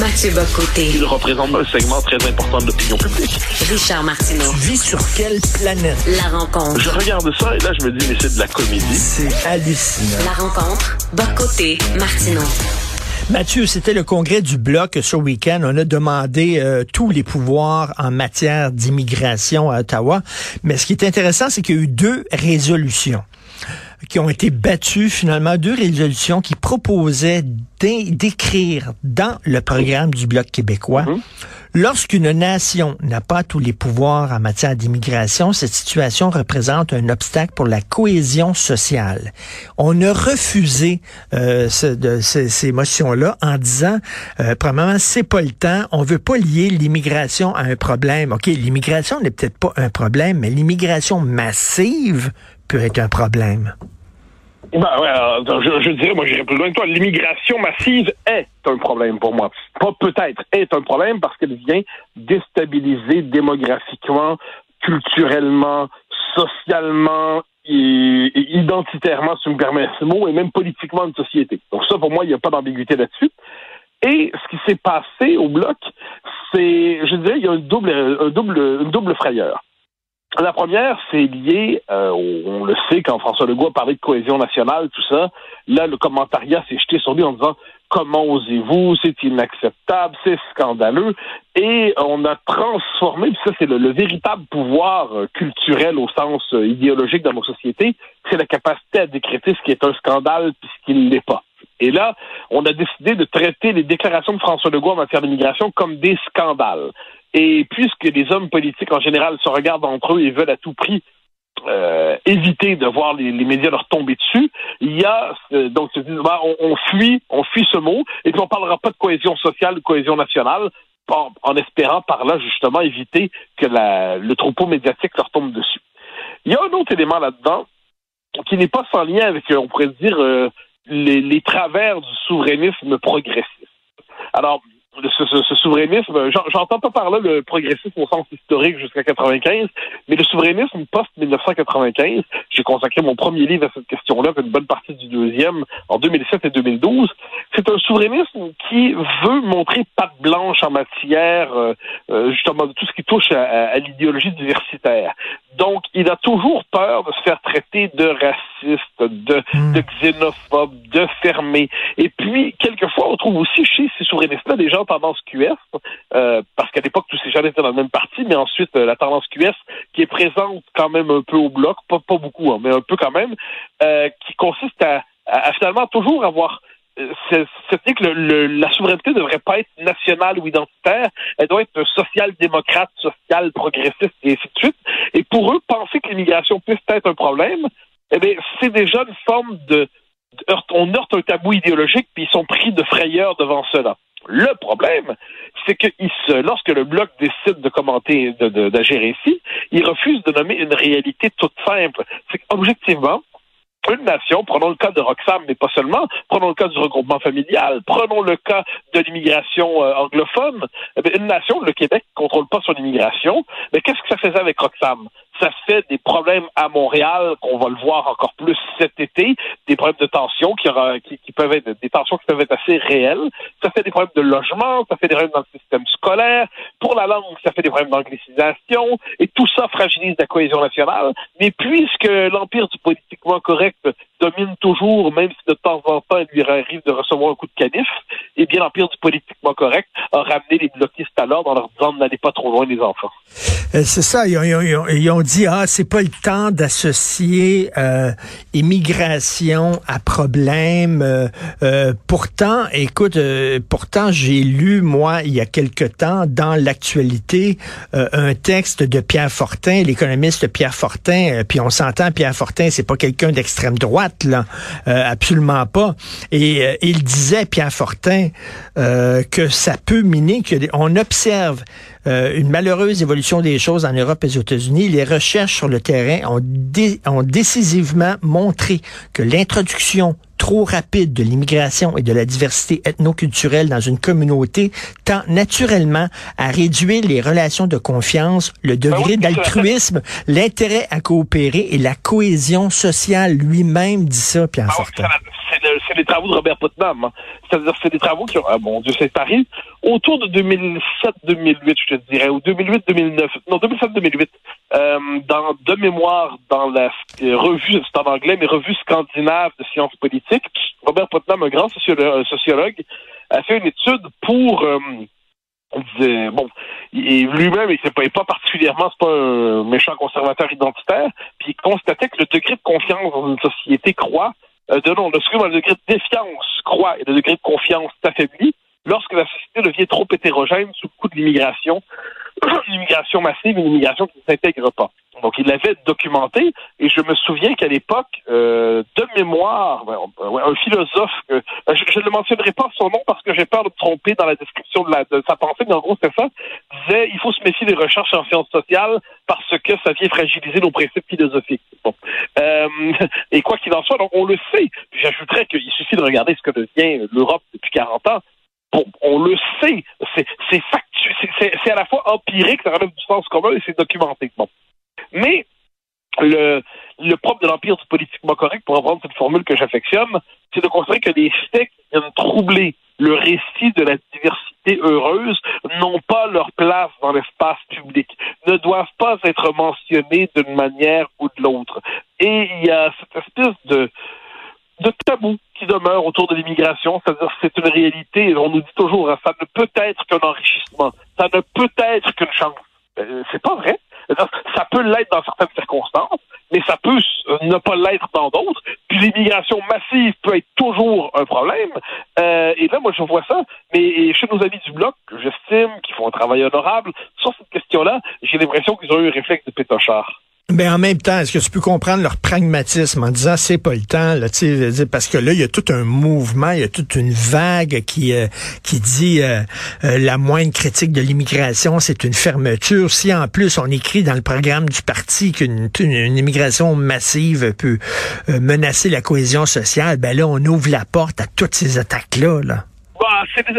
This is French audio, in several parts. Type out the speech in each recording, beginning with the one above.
Mathieu Bocoté. Il représente un segment très important de l'opinion publique. Richard Martineau. Tu vis sur quelle planète? La rencontre. Je regarde ça et là, je me dis, mais c'est de la comédie. C'est hallucinant. La rencontre. Bocoté. Martineau. Mathieu, c'était le congrès du Bloc ce week-end. On a demandé euh, tous les pouvoirs en matière d'immigration à Ottawa. Mais ce qui est intéressant, c'est qu'il y a eu deux résolutions qui ont été battues, finalement, deux résolutions qui proposaient d'écrire dans le programme du Bloc québécois, Mhm. lorsqu'une nation n'a pas tous les pouvoirs en matière d'immigration, cette situation représente un obstacle pour la cohésion sociale. On a refusé euh, ce- de- ces, ces motions-là en disant, euh, premièrement, c'est pas le temps, on veut pas lier l'immigration à un problème. OK, l'immigration n'est peut-être pas un problème, mais l'immigration massive peut être un problème. Ben, ouais, je, dirais, moi, j'irais plus loin que toi. L'immigration massive est un problème pour moi. Pas peut-être, est un problème parce qu'elle vient déstabiliser démographiquement, culturellement, socialement et, et identitairement, si tu me permets ce mot, et même politiquement une société. Donc ça, pour moi, il n'y a pas d'ambiguïté là-dessus. Et ce qui s'est passé au bloc, c'est, je dirais, il y a un double, un double, une double frayeur. La première, c'est lié, euh, on le sait, quand François Legault a parlé de cohésion nationale, tout ça, là, le commentariat s'est jeté sur lui en disant comment osez-vous, c'est inacceptable, c'est scandaleux, et on a transformé, puis ça c'est le, le véritable pouvoir euh, culturel au sens euh, idéologique dans nos sociétés, c'est la capacité à décréter ce qui est un scandale puis ce qui ne l'est pas. Et là, on a décidé de traiter les déclarations de François Legault en matière d'immigration comme des scandales. Et puisque les hommes politiques en général se regardent entre eux et veulent à tout prix euh, éviter de voir les, les médias leur tomber dessus, il y a euh, donc ben, on, fuit, on fuit ce mot, et puis on parlera pas de cohésion sociale, de cohésion nationale, en, en espérant par là justement éviter que la, le troupeau médiatique leur tombe dessus. Il y a un autre élément là-dedans qui n'est pas sans lien avec, euh, on pourrait dire, euh, les, les travers du souverainisme progressiste. Alors, ce, ce- ce souverainisme, j'en- j'entends pas par là le progressisme au sens historique jusqu'à 95, mais le souverainisme post-1995, j'ai consacré mon premier livre à cette question-là, puis une bonne partie du deuxième en 2007 et 2012. C'est un souverainisme qui veut montrer patte blanche en matière, euh, euh, justement, de tout ce qui touche à, à- à l'idéologie diversitaire. Donc, il a toujours peur de se faire traiter de raciste, de, Hmm. de xénophobe, de fermé. Et puis, quelquefois, on trouve aussi chez ces souverainistes-là des gens tendance QS, euh, parce qu'à l'époque, tous ces gens étaient dans le même parti, mais ensuite, euh, la tendance QS, qui est présente quand même un peu au bloc, pas, beaucoup, hein, mais un peu quand même, euh, qui consiste à, finalement toujours avoir c'est- que le- le- la souveraineté ne devrait pas être nationale ou identitaire, elle doit être social-démocrate, social-progressiste, et ainsi de suite. Et pour eux, penser que l'immigration puisse être un problème, eh bien, c'est déjà une forme de, de on heurte un tabou idéologique, puis ils sont pris de frayeur devant cela. Le problème, c'est que lorsque le bloc décide de commenter, de- de- d'agir ici, il refuse de nommer une réalité toute simple. C'est qu'objectivement, une nation, prenons le cas de Roxham, mais pas seulement, prenons le cas du regroupement familial, prenons le cas de l'immigration euh, anglophone, eh une nation, le Québec, ne contrôle pas son immigration, mais qu'est-ce que ça faisait avec Roxham? Ça fait des problèmes à Montréal, qu'on va le voir encore plus cet été, des problèmes de tension qui, peuvent être des tensions qui peuvent être assez réelles. Ça fait des problèmes de logement, ça fait des problèmes dans le système scolaire. Pour la langue, ça fait des problèmes d'anglicisation. Et tout ça fragilise la cohésion nationale. Mais puisque l'empire du politiquement correct domine toujours, même si de temps en temps il lui arrive de recevoir un coup de canif, eh bien l'empire du politiquement correct a ramené les bloquistes à l'ordre en leur disant n'allez pas trop loin les enfants. Euh, c'est ça, ils ont, ils ils ont dit ah c'est pas le temps d'associer euh, immigration à problème. Euh, euh, pourtant, écoute, euh, pourtant j'ai lu moi il y a quelque temps dans l'actualité euh, un texte de Pierre Fortin, l'économiste Pierre Fortin. euh, puis on s'entend Pierre Fortin, c'est pas quelqu'un d'extrême droite là, absolument pas. Et il disait Pierre Fortin que ça peut miner, qu'on observe euh, une malheureuse évolution des choses en Europe et aux États-Unis. Les recherches sur le terrain ont, ont décisivement montré que l'introduction trop rapide de l'immigration et de la diversité ethnoculturelle dans une communauté tend naturellement à réduire les relations de confiance, le Ben degré oui, d'altruisme, l'intérêt à coopérer et la cohésion sociale. Lui-même dit ça, Pierre ça- c'est les travaux de Robert Putnam. hein. C'est-à-dire, c'est des travaux qui ont, ah, mon Dieu, c'est Paris, autour de 2007-2008, je te dirais, ou 2008-2009, non, 2007-2008, euh, dans, de mémoire, dans la euh, revue, c'est en anglais, mais revue scandinave de sciences politiques, Robert Putnam, un grand sociologue, a fait une étude pour, euh, bon, lui-même, il n'est pas, pas particulièrement, c'est pas un méchant conservateur identitaire, puis il constatait que le degré de confiance dans une société croît, euh, de non, le degré de défiance croît et le degré de confiance s'affaiblit lorsque la société devient trop hétérogène sous le coup de l'immigration, l'immigration massive, une immigration qui ne s'intègre pas. Donc, il l'avait documenté, et je me souviens qu'à l'époque, euh, de mémoire, un philosophe, euh, je, je ne mentionnerai pas son nom parce que j'ai peur de me tromper dans la description de, la, sa pensée, mais en gros, c'est ça, disait, il faut se méfier des recherches en sciences sociales parce que ça vient fragiliser nos principes philosophiques. Bon. Euh, et quoi qu'il en soit, donc on le sait. J'ajouterais qu'il suffit de regarder ce que devient l'Europe depuis 40 ans. On le sait. C'est factu, c'est à la fois empirique, ça relève du sens commun et c'est documenté. Bon. Mais le, le propre de l'empire du politiquement correct, pour reprendre cette formule que j'affectionne, c'est de considérer que les faits qui viennent troubler le récit de la diversité heureuse n'ont pas leur place dans l'espace public, ne doivent pas être mentionnés d'une manière ou de l'autre. Et il y a cette espèce de, de tabou qui demeure autour de l'immigration, c'est-à-dire c'est une réalité, on nous dit toujours, hein, ça ne peut être qu'un enrichissement, ça ne peut être qu'une chance. Euh, c'est pas vrai. Ça peut l'être dans certaines circonstances, mais ça peut euh, ne pas l'être dans d'autres. Puis l'immigration massive peut être toujours un problème. Euh, et là, moi, je vois ça. Mais chez nos amis du Bloc, j'estime qu'ils font un travail honorable, sur cette question-là, j'ai l'impression qu'ils ont eu un réflexe de pétochard. Mais en même temps, est-ce que tu peux comprendre leur pragmatisme en disant c'est pas le temps, là, parce que là, il y a tout un mouvement, il y a toute une vague qui euh, qui dit euh, euh, la moindre critique de l'immigration, c'est une fermeture. Si en plus on écrit dans le programme du parti qu'une une, une immigration massive peut menacer la cohésion sociale, ben là, on ouvre la porte à toutes ces attaques-là. Là.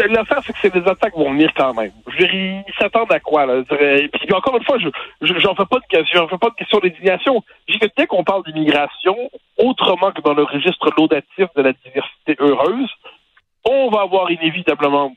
L'affaire, c'est que c'est des attaques qui vont venir quand même. Je veux dire, ils s'attendent à quoi, là? Et puis, encore une fois, je, je- j'en fais pas de question, j'en fais pas de question d'indignation. Que dès qu'on parle d'immigration, autrement que dans le registre laudatif de la diversité heureuse, on va avoir inévitablement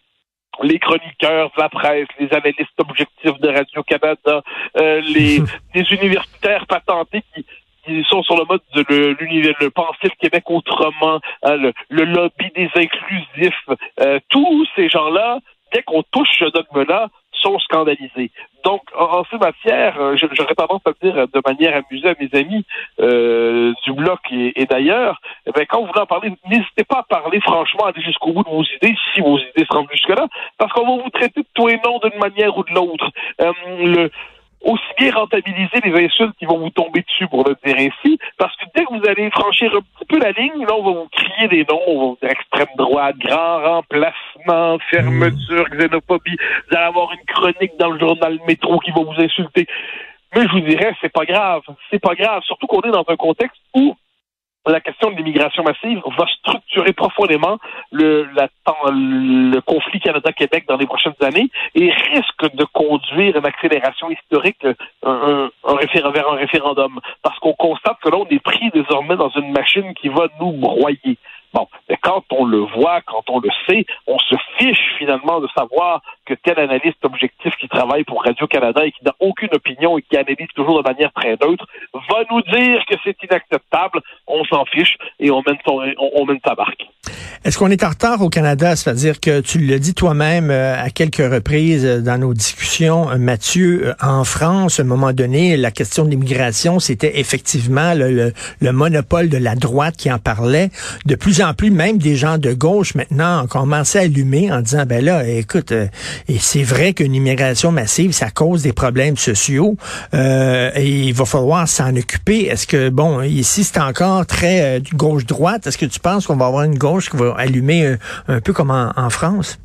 les chroniqueurs de la presse, les analystes objectifs de Radio-Canada, euh, les, les universitaires patentés qui, qui sont sur le mode de le, l'univers- le penser le Québec autrement, hein, le, le lobby des inclusifs, euh, tous ces gens-là, dès qu'on touche ce dogme-là, sont scandalisés. Donc, en, ces matières, euh, j'aurais tendance à dire de manière amusée à mes amis euh, du bloc et, et d'ailleurs, eh ben, quand vous voulez en parler, n'hésitez pas à parler franchement, à aller jusqu'au bout de vos idées, si vos idées se rendent jusque-là, parce qu'on va vous traiter de tout et non d'une manière ou de l'autre. Euh, le, aussi bien rentabiliser les insultes qui vont vous tomber dessus pour le dire ainsi, parce que dès que vous allez franchir un petit peu la ligne, là, on va vous crier des noms, on va dire extrême droite, grand remplacement, fermeture, xénophobie, vous allez avoir une chronique dans le journal Métro qui va vous insulter. Mais je vous dirais, c'est pas grave, c'est pas grave, surtout qu'on est dans un contexte où la question de l'immigration massive va structurer profondément le, conflit Canada-Québec dans les prochaines années et risque de conduire une accélération historique vers un référendum. Parce qu'on constate que là, on est pris désormais dans une machine qui va nous broyer. Bon, mais quand on le voit, quand on le sait, on se fiche finalement de savoir que tel analyste objectif qui travaille pour Radio-Canada et qui n'a aucune opinion et qui analyse toujours de manière très neutre va nous dire que c'est inacceptable. On s'en fiche et on mène, son, on, mène sa barque. Est-ce qu'on est en retard au Canada? C'est-à-dire que tu le dis toi-même euh, à quelques reprises euh, dans nos discussions, euh, Mathieu, en France, à un moment donné, la question de l'immigration, c'était effectivement le, le, le monopole de la droite qui en parlait. De plus en plus, même des gens de gauche maintenant ont commencé à allumer en disant, ben là, écoute, c'est vrai qu'une immigration massive, ça cause des problèmes sociaux euh, et il va falloir s'en occuper. Est-ce que, bon, ici, c'est encore très euh, gauche-droite? Est-ce que tu penses qu'on va avoir une gauche va allumer un, peu comme en, France?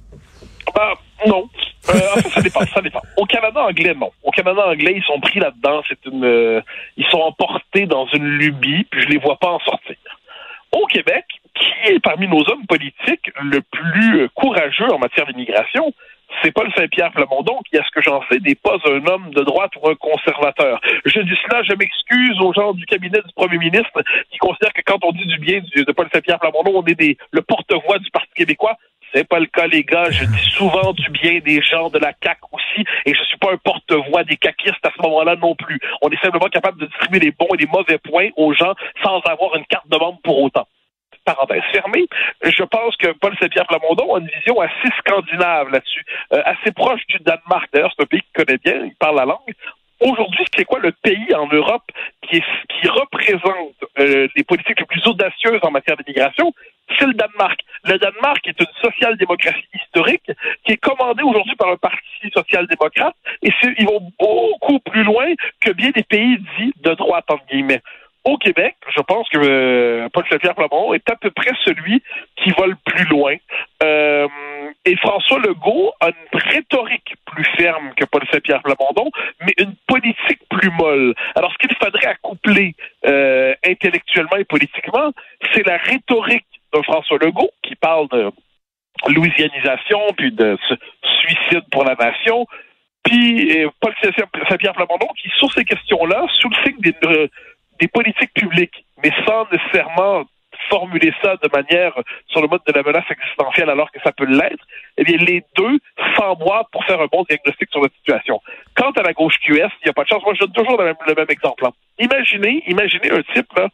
Ben, non. Euh, fait, ça dépend, ça dépend. Au Canada anglais, non. Au Canada anglais, ils sont pris là-dedans. C'est une, euh, ils sont emportés dans une lubie, puis je les vois pas en sortir. Au Québec, qui est parmi nos hommes politiques le plus courageux en matière d'immigration, c'est Paul Saint-Pierre Plamondon qui, à ce que j'en sais, n'est pas un homme de droite ou un conservateur. Je dis cela, je m'excuse aux gens du cabinet du premier ministre qui considèrent que quand on dit du bien de Paul Saint-Pierre Plamondon, on est des, le porte-voix du Parti québécois. C'est pas le cas, les gars. Je dis souvent du bien des gens de la CAC aussi, et je suis pas un porte-voix des caquistes à ce moment-là non plus. On est simplement capable de distribuer les bons et les mauvais points aux gens sans avoir une carte de membre pour autant parenthèse fermée, je pense que Paul Saint-Pierre Plamondon a une vision assez scandinave là-dessus, euh, assez proche du Danemark. D'ailleurs, c'est un pays qu'il connaît bien, il parle la langue. Aujourd'hui, c'est quoi le pays en Europe qui, qui représente euh, les politiques les plus audacieuses en matière d'immigration? C'est le Danemark. Le Danemark est une social-démocratie historique qui est commandée aujourd'hui par un parti social-démocrate et ils vont beaucoup plus loin que bien des pays dits de droite, entre guillemets au Québec, je pense que euh, Paul Saint-Pierre Plamondon est à peu près celui qui va le plus loin. Euh, et François Legault a une rhétorique plus ferme que Paul Saint-Pierre Plamondon, mais une politique plus molle. Alors, ce qu'il faudrait accoupler euh, intellectuellement et politiquement, c'est la rhétorique de François Legault qui parle de louisianisation, puis de suicide pour la nation, puis Paul Saint-Pierre Plamondon qui, sur ces questions-là, sous le signe des des politiques publiques, mais sans nécessairement formuler ça de manière sur le mode de la menace existentielle alors que ça peut l'être, eh bien, les deux s'emboîtent pour faire un bon diagnostic sur la situation. Quant à la gauche QS, il n'y a pas de chance. Moi, je donne toujours le même, le même exemple. Imaginez, imaginez un type là,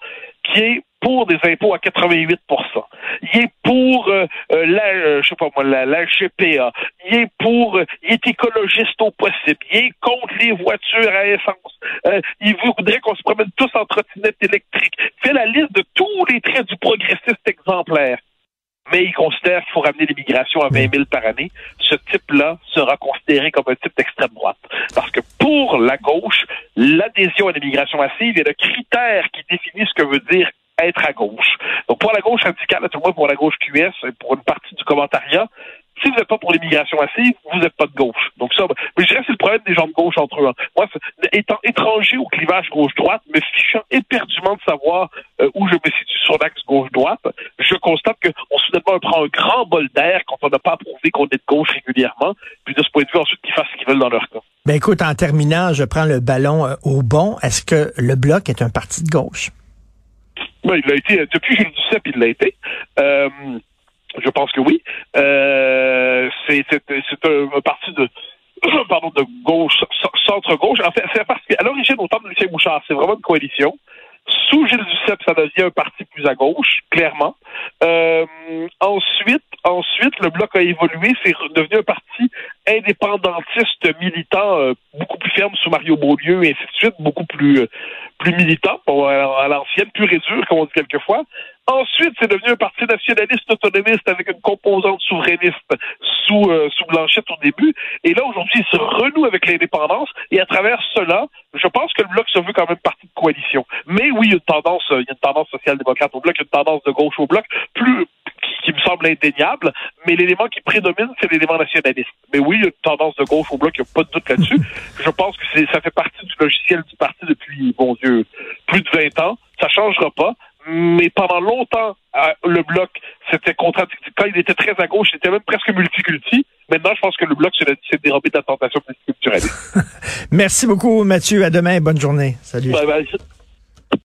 qui est pour des impôts à 88 Il est pour euh, euh, la, euh, je sais pas moi, la, GPA. Il est pour, il est écologiste au possible. Il est contre les voitures à essence. il voudrait qu'on se promène tous en trottinette électrique. Il fait la liste de tous les traits du progressiste exemplaire mais il considère qu'il faut ramener l'immigration à 20 000 par année. Ce type-là sera considéré comme un type d'extrême droite. Parce que pour la gauche, l'adhésion à l'immigration massive est le critère qui définit ce que veut dire être à gauche. Donc pour la gauche radicale, tout moins pour la gauche QS, pour une partie du commentariat, si vous n'êtes pas pour l'immigration massive, vous n'êtes pas de gauche. Donc ça, mais je dirais que c'est le problème des gens de gauche entre eux. Hein. Moi, étant étranger au clivage gauche-droite, me fichant éperdument de savoir euh, où je me situe sur l'axe gauche-droite, je constate qu'on soudainement prend un grand bol d'air quand on n'a pas prouvé qu'on est de gauche régulièrement. Puis de ce point de vue, ensuite, qu'ils fassent ce qu'ils veulent dans leur cas. Ben écoute, en terminant, je prends le ballon euh, au bon. Est-ce que le Bloc est un parti de gauche? Ben, il l'a été, euh, depuis Gilles Duceppe, il l'a été. Euh, je pense que oui. Euh, c'est un, parti de pardon de gauche, centre-gauche. En fait, c'est parce qu'à l'origine, au temps de Lucien Bouchard, c'est vraiment une coalition. Sous Gilles Duceppe, ça devient un parti plus à gauche, clairement. Euh, ensuite, ensuite, le bloc a évolué, c'est devenu un parti indépendantiste militant euh, beaucoup plus ferme sous Mario Beaulieu et ainsi de suite, beaucoup plus euh, plus militant, à l'ancienne, plus réduit, comme on dit quelquefois. Ensuite, c'est devenu un parti nationaliste autonomiste avec une composante souverainiste sous, euh, sous Blanchette au début. Et là, aujourd'hui, il se renoue avec l'indépendance. Et à travers cela, je pense que le Bloc se veut quand même partie de coalition. Mais oui, il y a une tendance, a une tendance social-démocrate au Bloc, il y a une tendance de gauche au Bloc, plus qui, me semble indéniable. Mais l'élément qui prédomine, c'est l'élément nationaliste. Mais oui, il y a une tendance de gauche au Bloc, il n'y a pas de doute là-dessus. je pense que ça fait partie du logiciel du parti depuis, bon Dieu, plus de 20 ans. Ça changera pas mais pendant longtemps, le bloc, c'était contradictoire. Quand il était très à gauche, il était même presque multiculti. Maintenant, je pense que le bloc s'est dérobé de la tentation multiculturelle. Merci beaucoup, Mathieu. À demain. Bonne journée. Salut.